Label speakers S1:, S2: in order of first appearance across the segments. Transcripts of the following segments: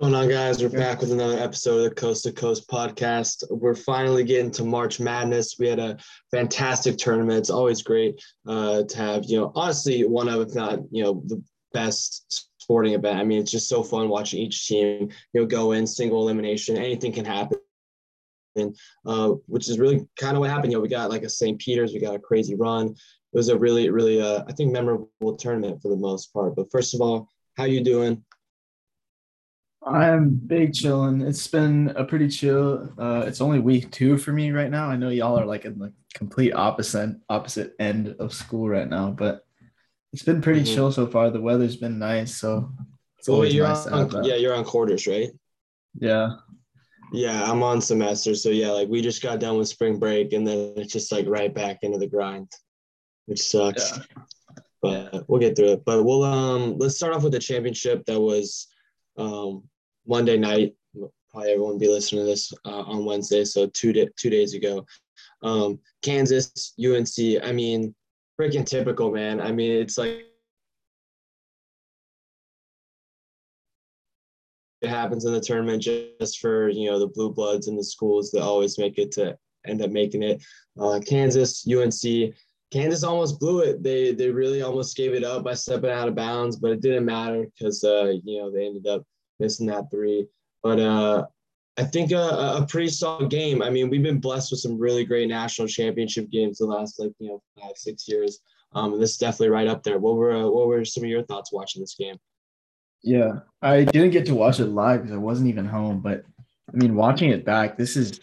S1: Going on, guys? We're back with another episode of the Coast to Coast podcast. We're finally getting to March Madness. We had a fantastic tournament. It's always great uh, to have, you know, honestly, one of, if not, you know, the best sporting event. I mean, it's just so fun watching each team, you know, go in single elimination. Anything can happen. Uh, which is really kind of what happened. You know, we got like a St. Peter's, we got a crazy run. It was a really, really, uh, I think, memorable tournament for the most part. But first of all, how you doing?
S2: I'm big chilling. It's been a pretty chill. Uh, it's only week two for me right now. I know y'all are like in the complete opposite opposite end of school right now, but it's been pretty mm-hmm. chill so far. The weather's been nice, so
S1: it's oh, always nice on, Yeah, you're on quarters, right?
S2: Yeah.
S1: Yeah, I'm on semester, so yeah, like we just got done with spring break, and then it's just like right back into the grind, which sucks. Yeah. But we'll get through it. But we'll um let's start off with the championship that was um Monday night. Probably everyone be listening to this uh, on Wednesday, so two day, two days ago. Um, Kansas, UNC. I mean, freaking typical, man. I mean, it's like it happens in the tournament just for you know the blue bloods and the schools that always make it to end up making it. Uh, Kansas, UNC. Kansas almost blew it. They they really almost gave it up by stepping out of bounds, but it didn't matter because uh, you know they ended up missing that three. But uh, I think a, a, pretty solid game. I mean, we've been blessed with some really great national championship games the last like you know five six years. Um, this is definitely right up there. What were uh, what were some of your thoughts watching this game?
S2: Yeah, I didn't get to watch it live because I wasn't even home. But I mean, watching it back, this is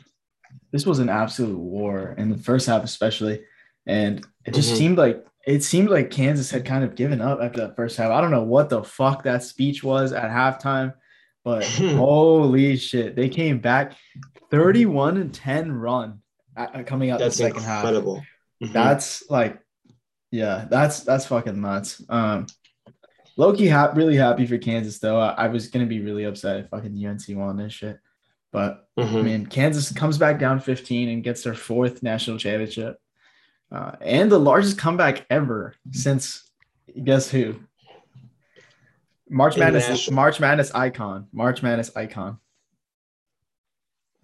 S2: this was an absolute war in the first half, especially, and it just mm-hmm. seemed like it seemed like Kansas had kind of given up after that first half. I don't know what the fuck that speech was at halftime. But holy shit, they came back 31 and 10 run coming out
S1: that's
S2: the second
S1: incredible.
S2: half. Mm-hmm. That's like, yeah, that's that's fucking nuts. Um, Loki, ha- really happy for Kansas though. I, I was gonna be really upset if fucking UNC won this shit, but mm-hmm. I mean, Kansas comes back down 15 and gets their fourth national championship, uh, and the largest comeback ever since guess who? March Madness, March Madness icon, March Madness icon.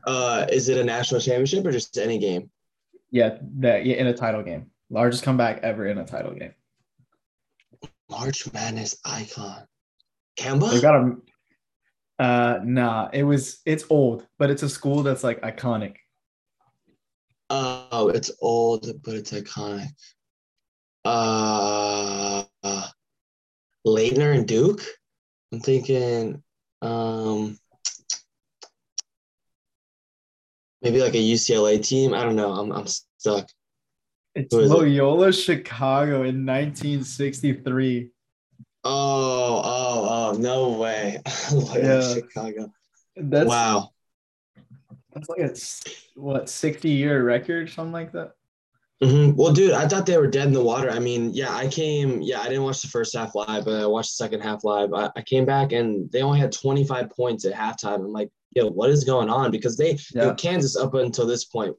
S1: Uh, is it a national championship or just any game?
S2: Yeah, that yeah, in a title game. Largest comeback ever in a title game.
S1: March Madness icon. Kemba?
S2: They got a uh nah, it was it's old, but it's a school that's like iconic.
S1: Oh, it's old, but it's iconic. Uh, Laettner and Duke. I'm thinking um, maybe like a UCLA team. I don't know. I'm I'm stuck.
S2: It's Loyola it? Chicago in 1963.
S1: Oh, oh, oh, no way. Loyola yeah. Chicago.
S2: That's
S1: wow.
S2: That's like a what 60 year record, something like that.
S1: Mm-hmm. Well, dude, I thought they were dead in the water. I mean, yeah, I came, yeah, I didn't watch the first half live, but I watched the second half live. I, I came back and they only had 25 points at halftime. I'm like, yo, what is going on? Because they, yeah. you know, Kansas up until this point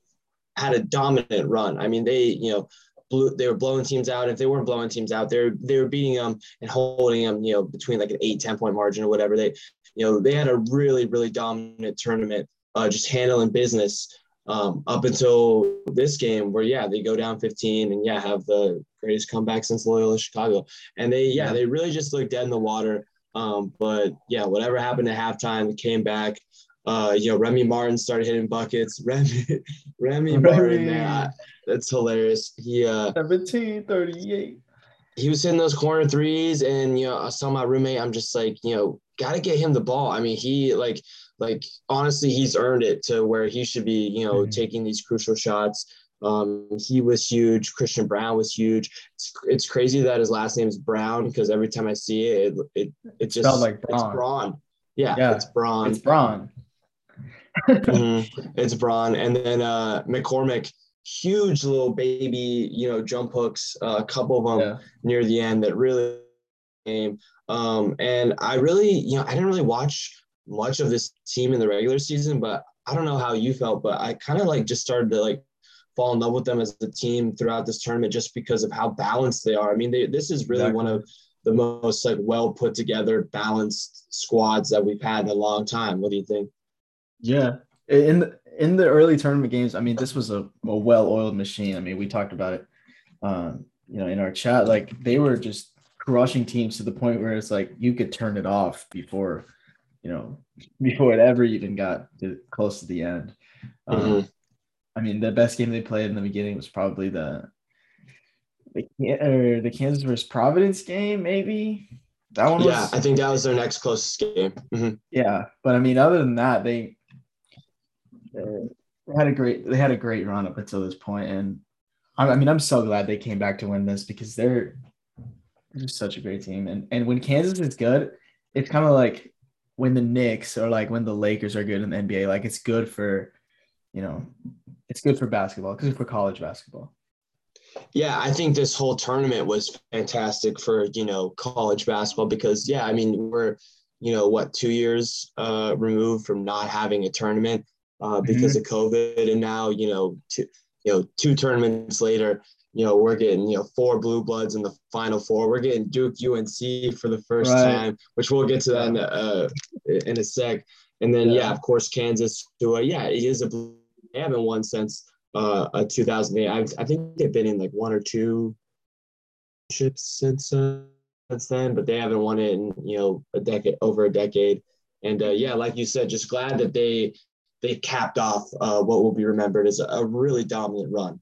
S1: had a dominant run. I mean, they, you know, blew, they were blowing teams out. If they weren't blowing teams out, they're they were beating them and holding them, you know, between like an eight, 10 point margin or whatever. They, you know, they had a really, really dominant tournament, uh, just handling business um, up until this game where yeah they go down 15 and yeah have the greatest comeback since Loyola Chicago. And they yeah they really just looked dead in the water. Um, but yeah whatever happened at halftime came back. Uh, you know Remy Martin started hitting buckets. Remy Remy, Remy. Martin yeah, that's hilarious. He uh
S2: 17 38
S1: he was hitting those corner threes and you know I saw my roommate I'm just like you know got to get him the ball. I mean he like like honestly, he's earned it to where he should be, you know, mm-hmm. taking these crucial shots. Um, he was huge. Christian Brown was huge. It's, it's crazy that his last name is Brown because every time I see it, it it, it just
S2: Spelled like Braun.
S1: It's Braun. Yeah, yeah, it's Braun.
S2: It's Braun.
S1: mm-hmm. It's Braun, and then uh, McCormack, huge little baby, you know, jump hooks. Uh, a couple of them yeah. near the end that really came. Um, and I really, you know, I didn't really watch much of this team in the regular season, but I don't know how you felt, but I kind of like just started to like fall in love with them as a team throughout this tournament just because of how balanced they are. I mean, they, this is really exactly. one of the most like well put together, balanced squads that we've had in a long time. What do you think?
S2: Yeah, in the, in the early tournament games, I mean, this was a, a well-oiled machine. I mean, we talked about it, um, you know, in our chat. Like they were just crushing teams to the point where it's like you could turn it off before, you know, before it ever even got to, close to the end. Um, mm-hmm. I mean, the best game they played in the beginning was probably the the, or the Kansas versus Providence game, maybe.
S1: That one. Yeah, I think that was their next closest game. Mm-hmm.
S2: Yeah, but I mean, other than that, they, they had a great they had a great run up until this point, and I, I mean, I'm so glad they came back to win this because they're they're such a great team, and and when Kansas is good, it's kind of like when the Knicks or like when the Lakers are good in the NBA. Like it's good for, you know, it's good for basketball. It's good for college basketball.
S1: Yeah, I think this whole tournament was fantastic for you know college basketball because yeah, I mean we're you know what two years uh, removed from not having a tournament uh, because mm-hmm. of COVID, and now you know two you know two tournaments later, you know, we're getting, you know, four blue bloods in the final four. We're getting Duke UNC for the first right. time, which we'll get to that in a, uh, in a sec. And then, yeah. yeah, of course, Kansas, who, uh, yeah, it is a, blue. they haven't won since uh, uh 2008. I, I think they've been in like one or two ships since, uh, since then, but they haven't won it in, you know, a decade, over a decade. And uh, yeah, like you said, just glad that they, they capped off uh, what will be remembered as a, a really dominant run.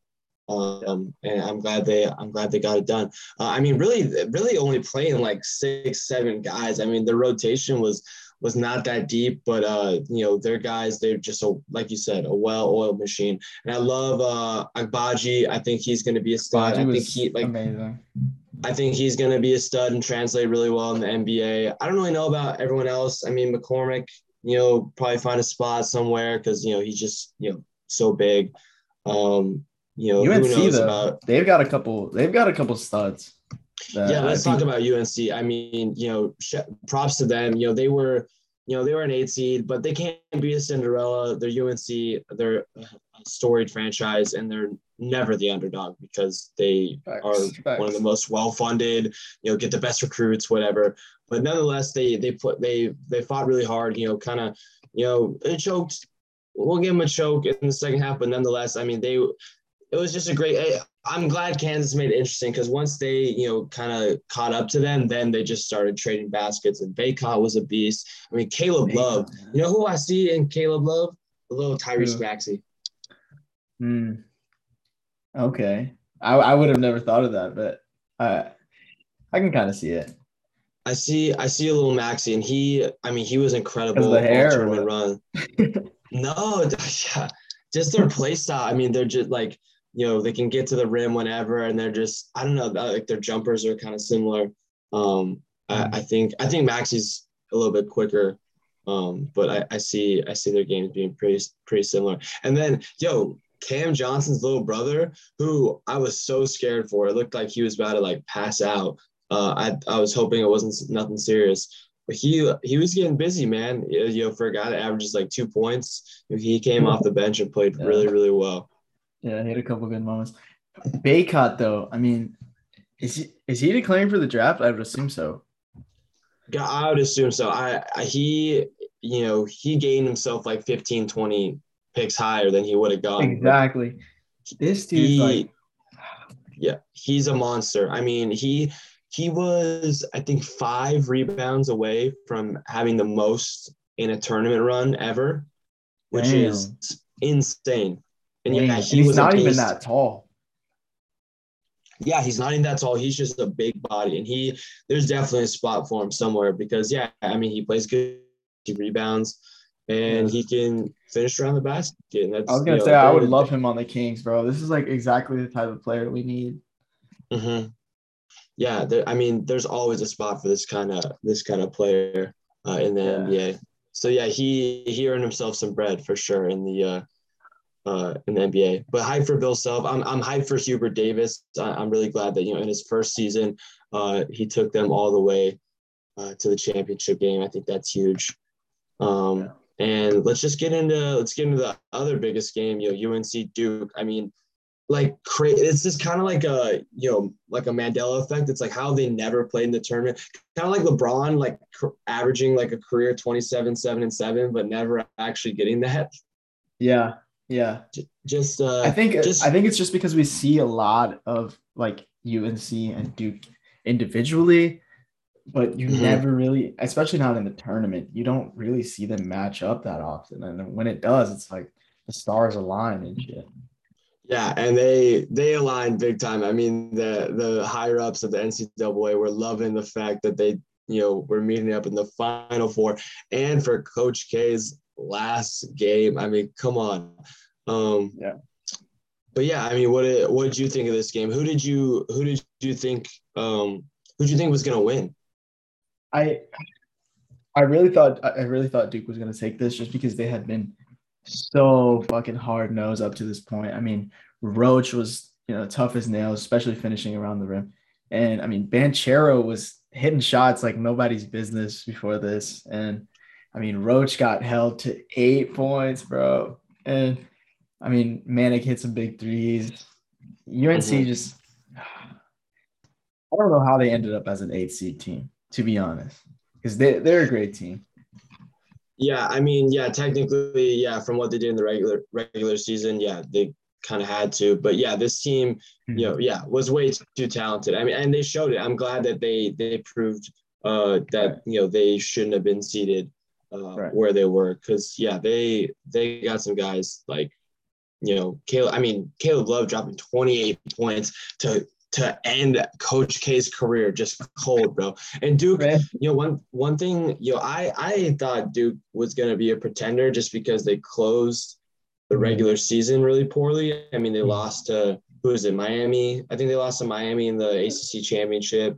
S1: Um, and I'm glad they I'm glad they got it done. Uh, I mean, really, really only playing like six, seven guys. I mean, the rotation was was not that deep, but uh, you know, their guys, they're just a like you said, a well-oiled machine. And I love uh Agbaji. I think he's gonna be a stud. I think he like amazing. I think he's gonna be a stud and translate really well in the NBA. I don't really know about everyone else. I mean, McCormack, you know, probably find a spot somewhere because you know he's just you know so big. Um, you know, UNC though, about,
S2: they've got a couple. They've got a couple studs.
S1: Yeah, let's talk about UNC. I mean, you know, props to them. You know, they were, you know, they were an eight seed, but they can't be a Cinderella. They're UNC. They're a storied franchise, and they're never the underdog because they facts, are facts. one of the most well-funded. You know, get the best recruits, whatever. But nonetheless, they they put they they fought really hard. You know, kind of, you know, it choked we'll give them a choke in the second half, but nonetheless, I mean, they it was just a great. I'm glad Kansas made it interesting because once they, you know, kind of caught up to them, then they just started trading baskets. And Bacot was a beast. I mean, Caleb Love. Man. You know who I see in Caleb Love? A little Tyrese Maxey.
S2: Hmm. Okay. I, I would have never thought of that, but I I can kind of see it.
S1: I see I see a little Maxey, and he I mean he was incredible the hair run. no, yeah, just their play style. I mean, they're just like you know they can get to the rim whenever and they're just i don't know like their jumpers are kind of similar. Um I, I, think i think maxey's a little bit quicker um but I, I see i see their games being pretty pretty similar. And then yo cam johnson's little brother who i was so scared for. It looked like he was about to like pass out. Uh i, I was hoping it wasn't nothing serious. But he he was getting busy, man. You know, for a guy that averages like two points, he came off the bench and played really, really well.
S2: Yeah, he had a couple good moments. Bacot, though, I mean, is he is he declaring for the draft? I would assume so.
S1: Yeah, I would assume so. I, I he you know he gained himself like 15, 20 picks higher than he would have gone.
S2: Exactly. This dude, like,
S1: yeah, he's a monster. I mean, he he was I think five rebounds away from having the most in a tournament run ever, which Damn. is insane.
S2: And yeah, he he's not even that tall.
S1: Yeah, he's not even that tall. He's just a big body, and he there's definitely a spot for him somewhere because yeah, I mean he plays good, he rebounds, and he can finish around the basket. And that's,
S2: I was gonna say know, I would love him on the Kings, bro. This is like exactly the type of player we need.
S1: Mm-hmm. Yeah, there, I mean, there's always a spot for this kind of this kind of player uh, in the yeah. NBA. So yeah, he he earned himself some bread for sure in the uh, uh, in the NBA. But hype for Bill Self. I'm, I'm hyped for Hubert Davis. I, am really glad that, you know, in his first season, uh, he took them all the way uh, to the championship game. I think that's huge. Um, and let's just get into, let's get into the other biggest game, you know, UNC Duke. I mean, like crazy. It's just kind of like a you know like a Mandela effect. It's like how they never played in the tournament. Kind of like LeBron, like cr- averaging like a career 27, seven and seven, but never actually getting that.
S2: Yeah, yeah.
S1: Just uh,
S2: I think
S1: just
S2: I think it's just because we see a lot of like UNC and Duke individually, but you
S1: Mhm.
S2: never really, especially not in the tournament, you don't really see them match up that often. And when it does, it's like the stars align and shit.
S1: Yeah, and they they aligned big time. I mean, the the higher ups of the NCAA were loving the fact that they you know were meeting up in the final four, and for Coach K's last game. I mean, come on. Um,
S2: Yeah.
S1: But yeah, I mean, what did what did you think of this game? Who did you who did you think um who did you think was gonna win?
S2: I I really thought I really thought Duke was gonna take this just because they had been so fucking hard nosed up to this point. I mean, Roach was you know tough as nails, especially finishing around the rim. And I mean, Banchero was hitting shots like nobody's business before this. And I mean, Roach got held to eight points, bro. And I mean, Manek hit some big threes. UNC
S1: Mhm.
S2: just I don't know how they ended up as an eight seed team, to be honest. Because they, they're a great team.
S1: Yeah, I mean, yeah, technically, yeah, from what they did in the regular regular season, yeah, they kind of had to. But yeah, this team, you know, yeah, was way too talented. I mean, and they showed it. I'm glad that they they proved uh, that you know they shouldn't have been seated uh,
S2: Right.
S1: where they were because yeah, they they got some guys like you know Caleb. I mean, Caleb Love dropping 28 points to to end Coach K's career just cold, bro. And Duke, you know, one one thing, you know, I I thought Duke was gonna be a pretender just because they closed the
S2: Mhm.
S1: regular season really poorly. I mean, they
S2: Mhm.
S1: lost to who is it? Miami. I think they lost to Miami in the ACC championship.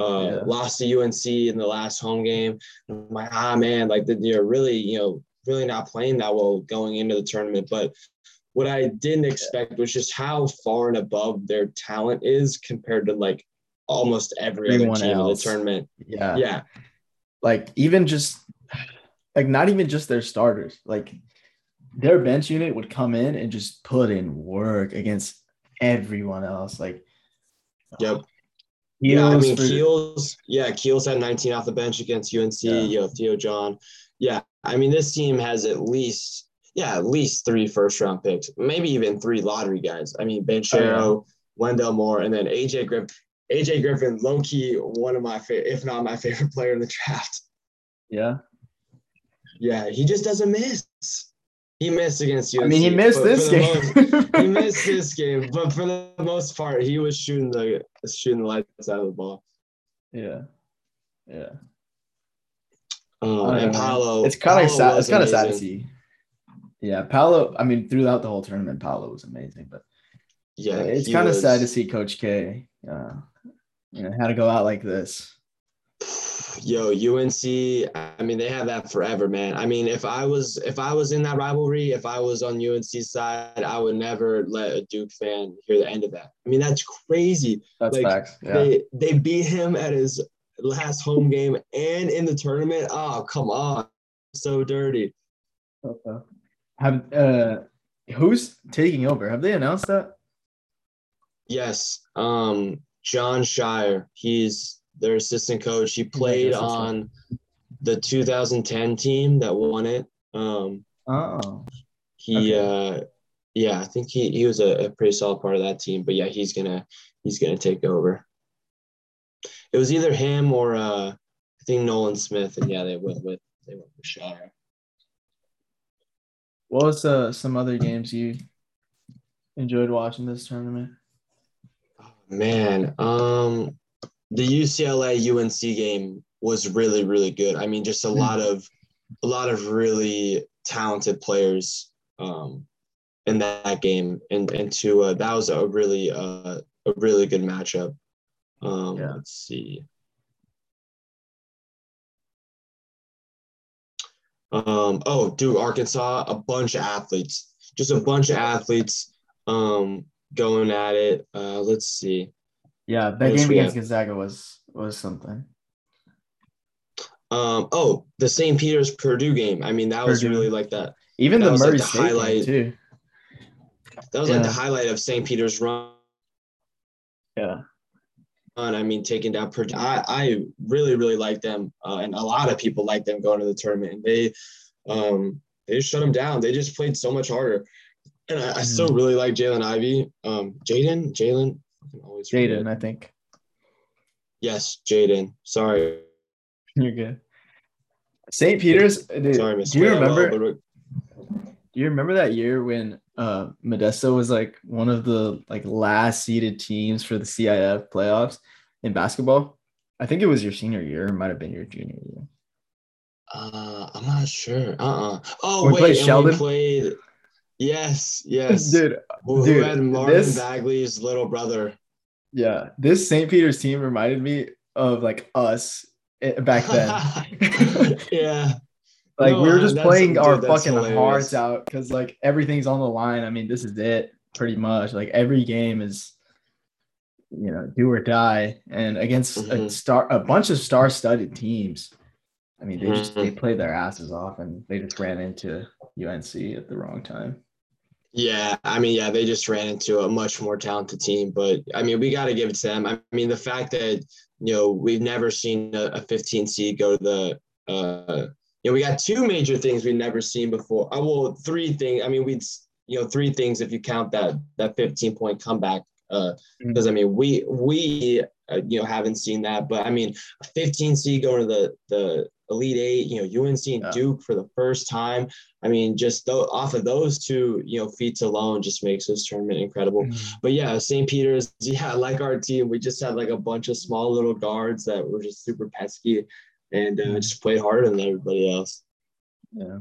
S1: Uh,
S2: Yeah.
S1: lost to UNC in the last home game. I'm like, ah, man, like you're really, you know, really not playing that well going into the tournament. But what I didn't expect was just how far and above their talent is compared to like almost every
S2: Everyone
S1: other team
S2: else.
S1: in the tournament.
S2: Yeah.
S1: Yeah.
S2: Like even just like not even just their starters. Like their bench unit would come in and just put in work against everyone else. Like
S1: Yep. Yeah, I mean
S2: for-
S1: Keels. Yeah, Keels had 19 off the bench against UNC.
S2: Yeah.
S1: You know, Theo John. Yeah, I mean this team has at least yeah at least three first round picks, maybe even three lottery guys. I mean Banchero, oh, Wendell Moore, and then AJ Griffin. AJ Griffin, low key, one of my favorite, if not my favorite player in the draft.
S2: yeah.
S1: Yeah, he just doesn't miss. He missed against you.
S2: I mean, he missed this game.
S1: most- he missed this game, but for the most part, he was shooting the shooting the lights out of the ball.
S2: yeah. Yeah.
S1: Um, and. Paolo,
S2: It's kind of sad. It's kind of sad to see. Yeah, Paolo. I mean, throughout the whole tournament, Paolo was amazing. But
S1: Yeah,
S2: it's kind of sad to see Coach K. Uh, you know, had to go out like this.
S1: Yo, UNC. I mean, they have that forever, man. I mean, if I was if I was in that rivalry, if I was on UNC's side, I would never let a Duke fan hear the end of that. I mean, that's crazy.
S2: That's
S1: Like,
S2: facts. Yeah.
S1: They they beat him at his last home game and in the tournament. Oh, come on, so dirty.
S2: Okay. Have uh, who's taking over? Have they announced that?
S1: Yes, um, Jon Scheyer. He's their assistant coach. He played on the 2010 team that won it. Um,
S2: Oh,
S1: he,
S2: Okay.
S1: uh, yeah, I think he, he was a, a pretty solid part of that team. But yeah, he's gonna he's gonna take over. It was either him or uh, I think Nolan Smith, and yeah, they went with they went with Scheyer.
S2: what was uh, some other games you enjoyed watching this tournament?
S1: Man, um, the UCLA UNC game was really really good. I mean, just a lot of a lot of really talented players um, in that game, and and to uh, that was a really uh, a really good matchup. Um,
S2: Yeah.
S1: Let's see. Um, oh, dude, Arkansas, a bunch of athletes, just a bunch of athletes um, going at it. Uh, let's see.
S2: Yeah, that game against? Gonzaga was was something.
S1: Um, oh, the St. Peter's Purdue game. I mean, that was really like that.
S2: Even
S1: That
S2: the
S1: was, like, the
S2: State
S1: highlight.
S2: too.
S1: that was
S2: Yeah.
S1: like the highlight of St. Peter's run.
S2: Yeah.
S1: And I mean, taking down Purdue. I, I really, really like them, uh, and a lot of people like them going to the tournament. And they, um, they shut them down. They just played so much harder, and I, I still
S2: Mhm.
S1: really like Jalen Ivey. Um, Jaden, Jalen, I can always.
S2: Jaden, I think.
S1: Yes, Jaden. Sorry,
S2: You're good. St. Peter's, dude,
S1: sorry, Miss.
S2: do you remember?
S1: but-
S2: Do you remember that year when uh Modesto was like one of the like last seeded teams for the CIF playoffs in basketball? I think it was your senior year, it might have been your junior year.
S1: Uh, I'm not sure. Uh, uh Oh
S2: We
S1: wait,
S2: played Sheldon?
S1: we played. Yes, yes.
S2: Dude,
S1: who, who
S2: dude,
S1: had Marvin
S2: this-
S1: Bagley's little brother?
S2: yeah, this St. Peter's team reminded me of like us eh, back then.
S1: yeah.
S2: like
S1: No,
S2: we were just playing our
S1: dude, that's
S2: fucking
S1: hilarious.
S2: hearts out because like everything's on the line. I mean, this is it pretty much. Like every game is, you know, do or die, and against a
S1: Mhm.
S2: star, a bunch of star-studded teams. I mean, they just they played their asses off, and they just ran into UNC at the wrong time.
S1: Yeah, I mean, yeah, they just ran into a much more talented team, but I mean, we got to give it to them. I mean, the fact that you know we've never seen a, a 15 seed go to the, uh, you know, we got two major things we've never seen before. Uh, well, three things. I mean, we'd you know three things if you count that that 15 point comeback. Uh, because I mean, we we uh, you know haven't seen that, but I mean, a 15 seed going to the the Elite Eight, you know, UNC and
S2: Yeah.
S1: Duke for the first time. I mean, just tho- off of those two, you know, feats alone just makes this tournament incredible. But yeah, St. Peter's, yeah, like our team, we just had like a bunch of small little guards that were just super pesky and uh,
S2: Mhm.
S1: just played harder than everybody else.
S2: Yeah.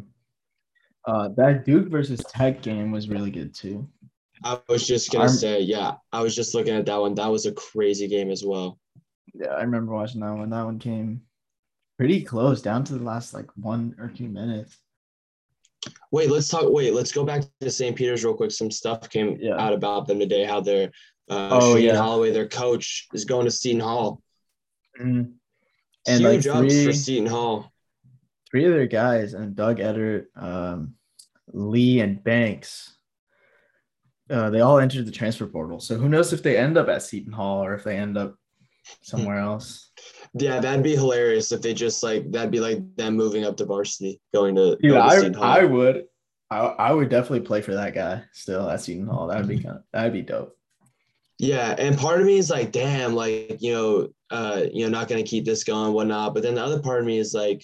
S2: Uh, that Duke versus Tech game was really good too.
S1: I was just gonna
S2: I'm-
S1: say, yeah, I was just looking at that one. That was a crazy game as well.
S2: Yeah, I remember watching that one. That one came pretty close, down to the last like one or two minutes.
S1: Wait, let's talk. Wait, let's go back to St. Peter's real quick. Some stuff came
S2: Yeah.
S1: out about them today. How they're uh,
S2: Oh,
S1: Shane
S2: yeah.
S1: Holloway, their coach, is going to Seton Hall.
S2: Mm-hmm. And,
S1: Huge
S2: like,
S1: ups for
S2: three-
S1: Seton Hall.
S2: three of their guys and Doug Edert, um, Lee, and Banks. Uh, they all entered the transfer portal. So who knows if they end up at Seton Hall or if they end up somewhere else.
S1: Yeah, that'd be hilarious if they just like that'd be like them moving up to varsity, going to,
S2: Dude,
S1: going to
S2: I,
S1: Hall.
S2: I would I, I would definitely play for that guy still at Seton Hall. That would be kind of that'd be dope.
S1: Yeah, and part of me is like, damn, like you know, uh, you know, not gonna keep this going, whatnot. But then the other part of me is like,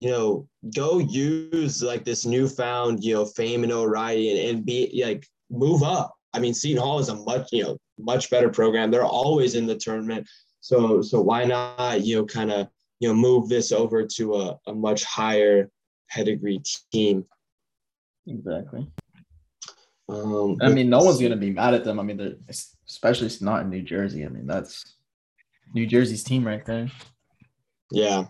S1: you know, go use like this newfound, you know, fame and notoriety and, and be like move up. I mean, Seton Hall is a much, you know, much better program. They're always in the tournament. So so why not, you know, kind of, you know, move this over to a, a much higher pedigree team.
S2: Exactly.
S1: Um,
S2: I mean, no one's gonna be mad at them. I mean, especially it's not in New Jersey. I mean, that's New Jersey's team right there.
S1: Yeah.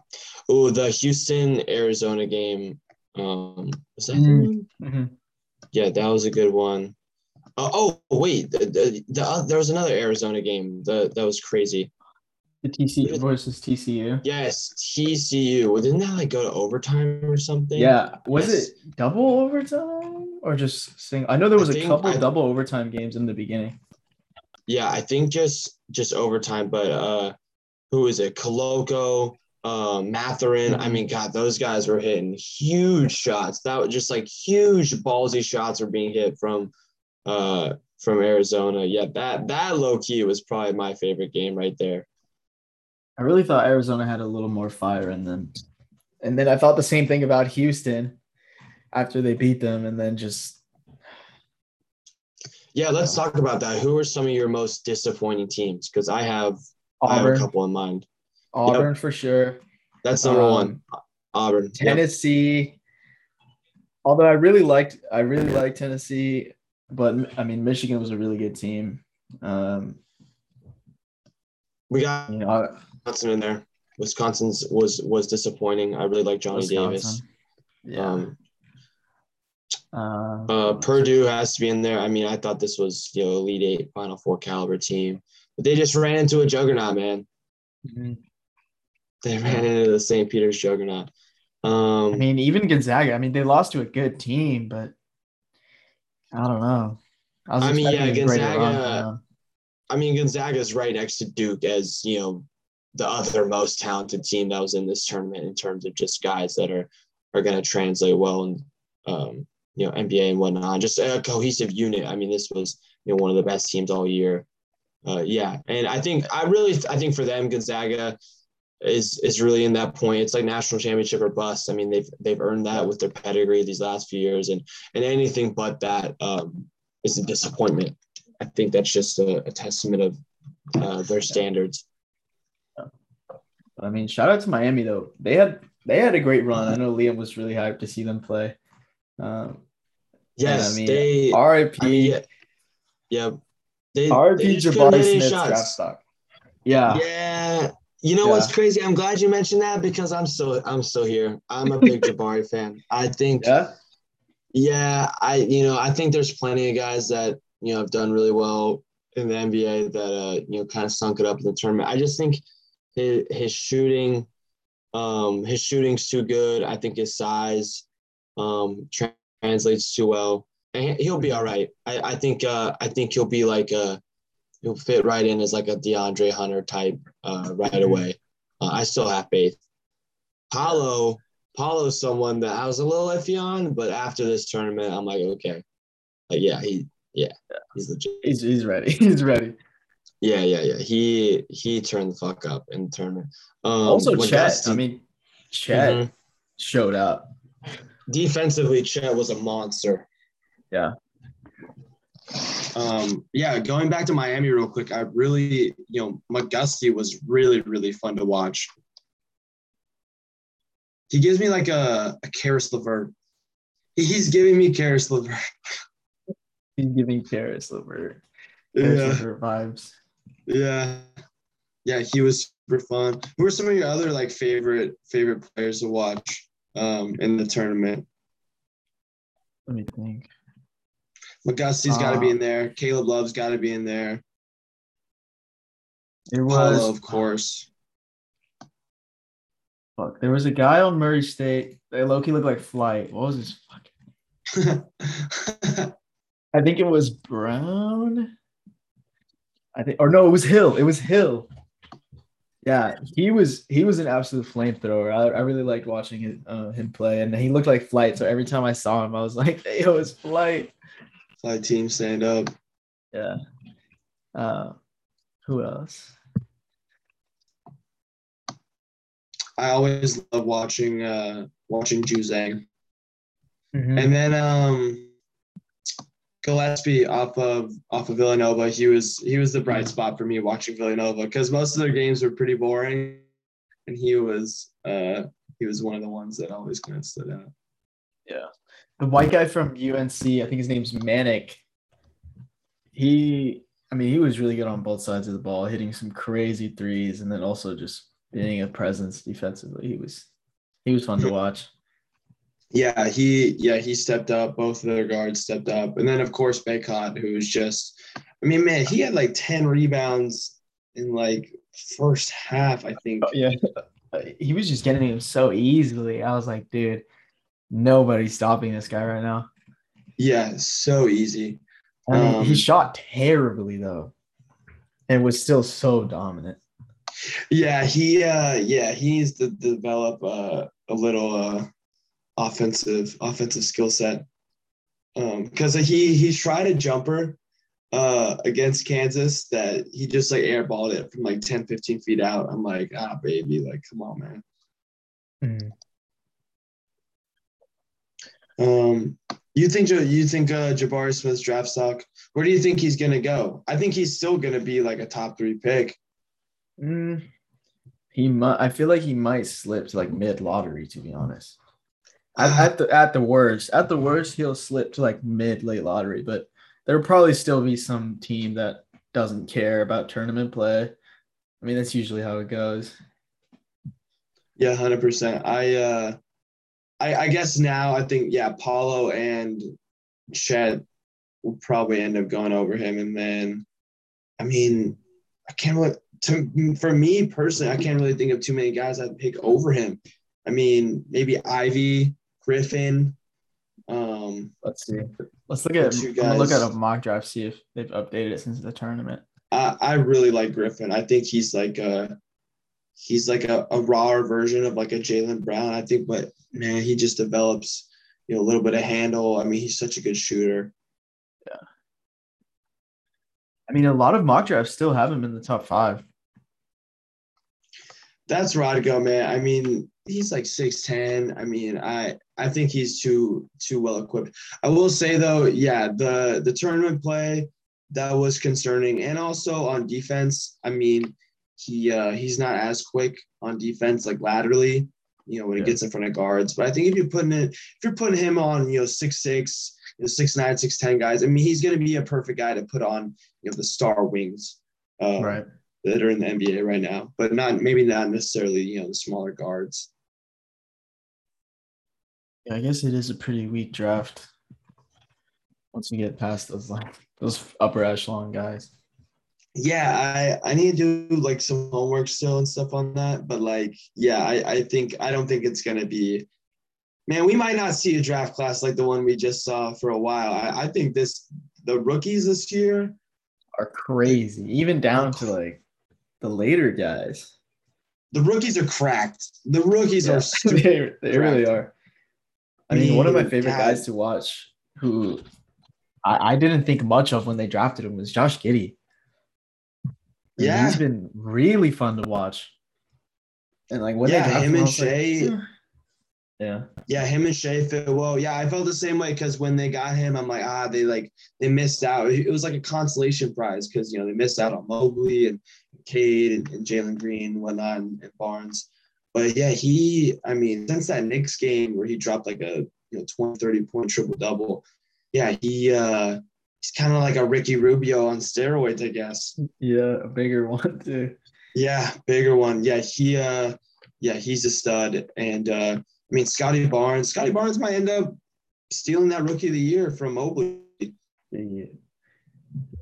S1: Oh, the Houston Arizona game. Um, was that
S2: Mm.
S1: one? Yeah, that was a good one. Uh, oh wait, the, the, the, uh, there was another Arizona game that that was crazy.
S2: The TCU versus TCU.
S1: Yes, TCU. Well, didn't that like go to overtime or something?
S2: Yeah, was
S1: Yes.
S2: it double overtime or just sing? I know there was
S1: I
S2: a couple
S1: I-
S2: double overtime games in the beginning.
S1: Yeah, I think just just overtime. But uh, who is it? Koloko, uh, Mathurin. I mean, God, those guys were hitting huge shots. That was just like huge ballsy shots were being hit from uh from Arizona. Yeah, that that low key was probably my favorite game right there.
S2: I really thought Arizona had a little more fire in them, and then I thought the same thing about Houston after they beat them, and then just
S1: Yeah, let's talk about that. Who are some of your most disappointing teams? Because I have I have a couple in mind.
S2: Auburn for sure.
S1: That's number
S2: Um,
S1: one. Auburn. Yep.
S2: Tennessee. Although I really liked, I really liked Tennessee, but I mean Michigan was a really good team. Um,
S1: We got
S2: you know,
S1: Wisconsin in there. Wisconsin's was was disappointing. I really like Johnny Davis.
S2: Yeah.
S1: Um,
S2: Uh,
S1: uh, Purdue has to be in there. I mean, I thought this was you know Elite Eight, Final Four caliber team, but they just ran into a juggernaut, man.
S2: mhm.
S1: They ran into the St. Peter's juggernaut. Um,
S2: I mean, even Gonzaga. I mean, they lost to a good team, but I don't know. I, was
S1: I mean, yeah, Gonzaga-
S2: run.
S1: I mean, Gonzaga's right next to Duke as you know the other most talented team that was in this tournament in terms of just guys that are are going to translate well and um, you know NBA and whatnot. Just a cohesive unit. I mean, this was you know one of the best teams all year. Uh, yeah, and I think I really I think for them Gonzaga is is really in that point. It's like national championship or bust. I mean, they've they've earned that with their pedigree these last few years, and and anything but that um, is a disappointment. I think that's just a, a testament of uh, their standards.
S2: I mean, shout out to Miami though. They had they had a great run. I know Liam was really hyped to see them play. Um,
S1: Yes,
S2: I mean,
S1: they.
S2: RIP,
S1: I mean, yeah, yeah. They,
S2: RIP
S1: they
S2: Jabari
S1: hit any
S2: Smith's
S1: shots.
S2: draft stock. Yeah,
S1: Yeah. You know
S2: Yeah.
S1: what's crazy? I'm glad you mentioned that because I'm still I'm still here. I'm a big Jabari fan. I think
S2: yeah,
S1: yeah, I you know, I think there's plenty of guys that, you know, have done really well in the NBA that uh, you know, kind of sunk it up in the tournament. I just think his, his shooting um his shooting's too good. I think his size um tra- translates too well. And he- he'll be all right. I, I think uh I think he'll be like a he'll fit right in as like a DeAndre Hunter type uh right away. Uh, I still have faith. Paolo Paolo's someone that I was a little iffy on, but after this tournament, I'm like, okay, like yeah, he yeah, he's legit.
S2: he's he's ready. He's ready.
S1: Yeah, yeah, yeah. He he turned the fuck up in the tournament. Um,
S2: also, Chet.
S1: Dusty-
S2: I mean, Chet
S1: Mhm.
S2: showed up.
S1: defensively, Chet was a monster.
S2: Yeah.
S1: Um, yeah, going back to Miami real quick, I really, you know, McGusty was really, really fun to watch. He gives me like a, a Caris LeVert. He's giving me Caris LeVert.
S2: He's giving Caris LeVert. Caris
S1: Yeah,
S2: LeVert vibes.
S1: Yeah, yeah. He was super fun. Who are some of your other like favorite favorite players to watch um, in the tournament?
S2: Let me think.
S1: McGusty's got to be
S2: Uh,
S1: in there. Caleb Love's got to be in there.
S2: There was
S1: Paolo, of course.
S2: fuck. There was a guy on Murray State. That Loki looked like Flight. What was his fucking? I think it was Brown. I think, or no, it was Hill. It was Hill. Yeah, he was he was an absolute flamethrower. I, I really liked watching him, uh, him play, and he looked like Flight. So every time I saw him, I was like, "Hey, yo, it's Flight."
S1: Fly team stand up.
S2: Yeah. Uh, who else?
S1: I always love watching uh watching Juzang.
S2: Mhm.
S1: And then um Gillespie off of off of Villanova, he was he was the bright spot for me watching Villanova because most of their games were pretty boring, and he was uh he was one of the ones that always kind of stood out.
S2: Yeah. The white guy from UNC, I think his name's Manek. He, I mean, he was really good on both sides of the ball, hitting some crazy threes, and then also just being a presence defensively. He was, he was fun to watch.
S1: Yeah, he yeah he stepped up. Both of their guards stepped up, and then of course Bacot, who was just, I mean, man, he had like ten rebounds in like first half, I think.
S2: Yeah, he was just getting him so easily. I was like, dude, nobody's stopping this guy right now.
S1: Yeah, so easy.
S2: I mean,
S1: Um,
S2: he shot terribly though, and was still so dominant.
S1: Yeah, he uh yeah, he needs to develop uh, a little uh offensive offensive skill set. Um because he he tried a jumper uh against Kansas that he just like airballed it from like 10 15 feet out. I'm like, ah baby, like come on, man.
S2: Mm-hmm.
S1: Um you think you think uh Jabari Smith's draft stock, where do you think he's gonna go? I think he's still gonna be like a top three pick.
S2: Mm, he might. I feel like he might slip to like mid lottery. To be honest, at, at the at the worst, at the worst, he'll slip to like mid late lottery. But there'll probably still be some team that doesn't care about tournament play. I mean, that's usually how it goes.
S1: Yeah, hundred percent. I uh I I guess now I think yeah, Paolo and Chet will probably end up going over him. And then I mean, I can't really to for me personally, I can't really think of too many guys I'd pick over him. I mean, maybe Ivey, Griffin, um,
S2: let's see. Let's look at look at a mock draft, see if they've updated it since the tournament.
S1: I, I really like Griffin. I think he's like a he's like a, a rawer version of like a Jaylen Brown. I think, but man, he just develops, you know, a little bit of handle. I mean, he's such a good shooter.
S2: Yeah. I mean, a lot of mock drafts still have him in the top five.
S1: That's Rodgo, man. I mean, he's like 6'10. I mean, I I think he's too too well equipped. I will say though, yeah, the the tournament play that was concerning. And also on defense, I mean, he uh he's not as quick on defense like laterally, you know, when yeah. he gets in front of guards. But I think if you're putting it if you're putting him on, you know, six six, you know, six nine, six ten guys, I mean he's gonna be a perfect guy to put on, you know, the star wings. Uh, right that are in the NBA right now, but not maybe not necessarily you know the smaller guards.
S2: Yeah, I guess it is a pretty weak draft. Once you get past those like those upper echelon guys.
S1: Yeah, I I need to do like some homework still and stuff on that, but like yeah, I I think I don't think it's gonna be. Man, we might not see a draft class like the one we just saw for a while. I, I think this the rookies this year
S2: are crazy, even down to like the later guys.
S1: The rookies are cracked. The rookies yeah, are
S2: they, they really are. I mean, one of my favorite guys to watch who I, I didn't think much of when they drafted him was Josh Giddey. Yeah, he's been really fun to watch. And like when
S1: yeah,
S2: they
S1: him and Shai. Like,
S2: yeah.
S1: Yeah, him and Shai fit well. Yeah, I felt the same way because when they got him, I'm like, ah, they like they missed out. It was like a consolation prize because you know they missed out on Mobley and Cade and, and Jalen Green, and whatnot, and, and Barnes. But yeah, he, I mean, since that Knicks game where he dropped like a you know 20, 30 point triple double, yeah, he uh he's kind of like a Ricky Rubio on steroids, I guess.
S2: Yeah, a bigger one too.
S1: Yeah, bigger one. Yeah, he uh yeah, he's a stud. And uh I mean Scottie Barnes, Scottie Barnes might end up stealing that rookie of the year from Mobley.
S2: Yeah.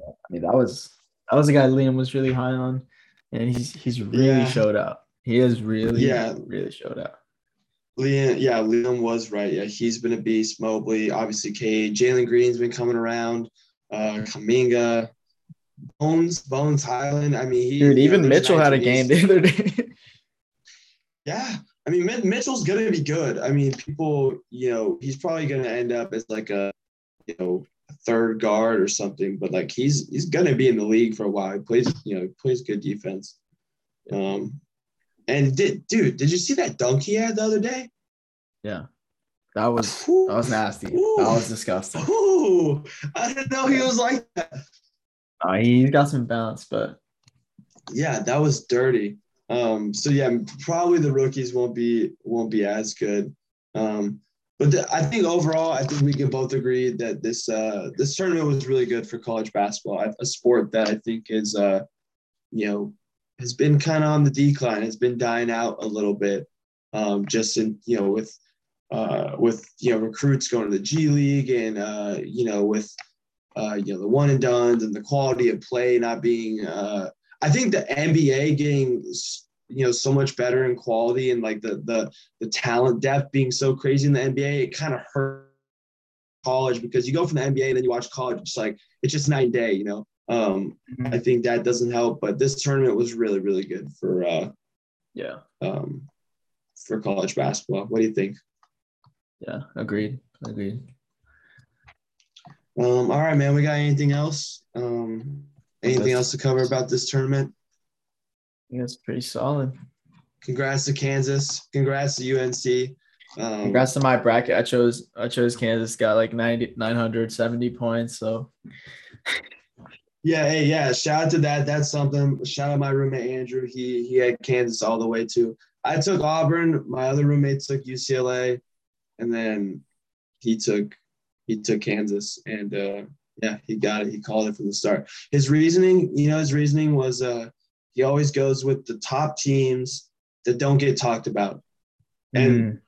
S2: I mean that was that was a guy Liam was really high on and he's he's really yeah. showed up. He has really yeah really showed up.
S1: Liam, yeah, Liam was right. Yeah, he's been a beast. Mobley, obviously, Cade, Jalen Green's been coming around. Uh, Kuminga, Bones, Bones Hyland. I mean, he,
S2: dude, even Mitchell had a game the other day.
S1: yeah, I mean, Mitchell's gonna be good. I mean, people, you know, he's probably gonna end up as like a, you know, third guard or something. But like, he's he's gonna be in the league for a while. He plays, you know, he plays good defense. Um, and did dude, did you see that dunk he had the other day?
S2: Yeah. That was Ooh. that was nasty. Ooh. That was disgusting.
S1: Ooh. I didn't know he was like that.
S2: Uh, he's got some bounce, but
S1: yeah, that was dirty. Um, so yeah, probably the rookies won't be won't be as good. Um, but the, I think overall, I think we can both agree that this uh, this tournament was really good for college basketball, a sport that I think is uh, you know has been kind of on the decline, has been dying out a little bit. Um, just in you know with uh, with you know recruits going to the G League and uh, you know with uh, you know the one and dones and the quality of play not being. Uh, I think the NBA getting you know so much better in quality and like the the the talent depth being so crazy in the NBA, it kind of hurt college because you go from the NBA and then you watch college, it's like it's just night and day, you know. Um, mm-hmm. I think that doesn't help, but this tournament was really, really good for uh,
S2: yeah,
S1: um, for college basketball. What do you think?
S2: Yeah, agreed. Agreed.
S1: Um, all right, man. We got anything else? Um, anything else to cover about this tournament?
S2: I think it's pretty solid.
S1: Congrats to Kansas. Congrats to UNC.
S2: Um, Congrats to my bracket. I chose I chose Kansas. Got like 90, 970 points. So
S1: Yeah, hey, yeah. Shout out to that. That's something. Shout out my roommate Andrew. He he had Kansas all the way too. I took Auburn. My other roommate took UCLA, and then he took he took Kansas. And uh, yeah, he got it. He called it from the start. His reasoning, you know, his reasoning was uh, he always goes with the top teams that don't get talked about, and mm.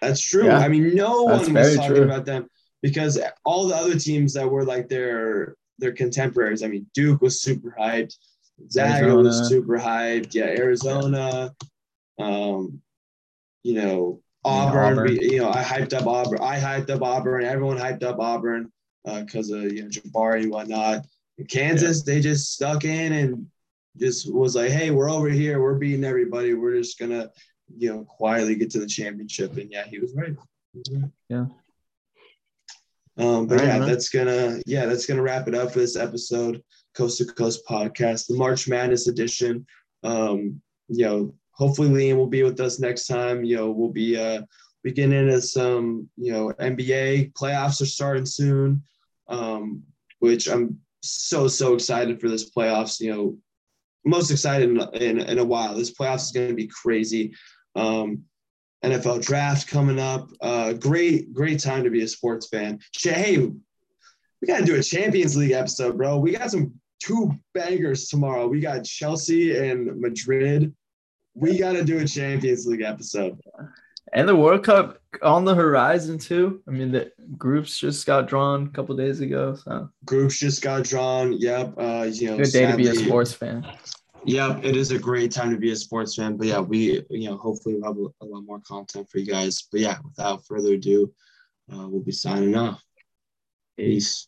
S1: that's true. Yeah, I mean, no one was talking true. about them because all the other teams that were like their their contemporaries. I mean, Duke was super hyped. Zaga was super hyped. Yeah, Arizona. Um, you know, Auburn, Auburn. We, you know, I hyped up Auburn. I hyped up Auburn. Everyone hyped up Auburn because uh, of you know Jabari and whatnot. Kansas, yeah. they just stuck in and just was like, "Hey, we're over here. We're beating everybody. We're just gonna, you know, quietly get to the championship." And yeah, he was right. He was right.
S2: Yeah.
S1: Um, but right, yeah, man. that's gonna yeah, that's gonna wrap it up for this episode, Coast to Coast podcast, the March Madness edition. Um, you know, hopefully Liam will be with us next time. You know, we'll be uh get into some, you know, NBA playoffs are starting soon. Um, which I'm so so excited for this playoffs. You know, most excited in, in, in a while. This playoffs is going to be crazy. Um, NFL draft coming up. Uh, great, great time to be a sports fan. Hey, we got to do a Champions League episode, bro. We got some two bangers tomorrow. We got Chelsea and Madrid. We got to do a Champions League episode.
S2: And the World Cup on the horizon too. I mean, the groups just got drawn a couple days ago. So
S1: groups just got drawn. Yep. Uh, you know,
S2: good day sadly, to be a sports fan.
S1: Yep, it is a great time to be a sports fan. But yeah, we you know hopefully we'll have a, a lot more content for you guys. But yeah, without further ado, uh, we'll be signing off. Peace.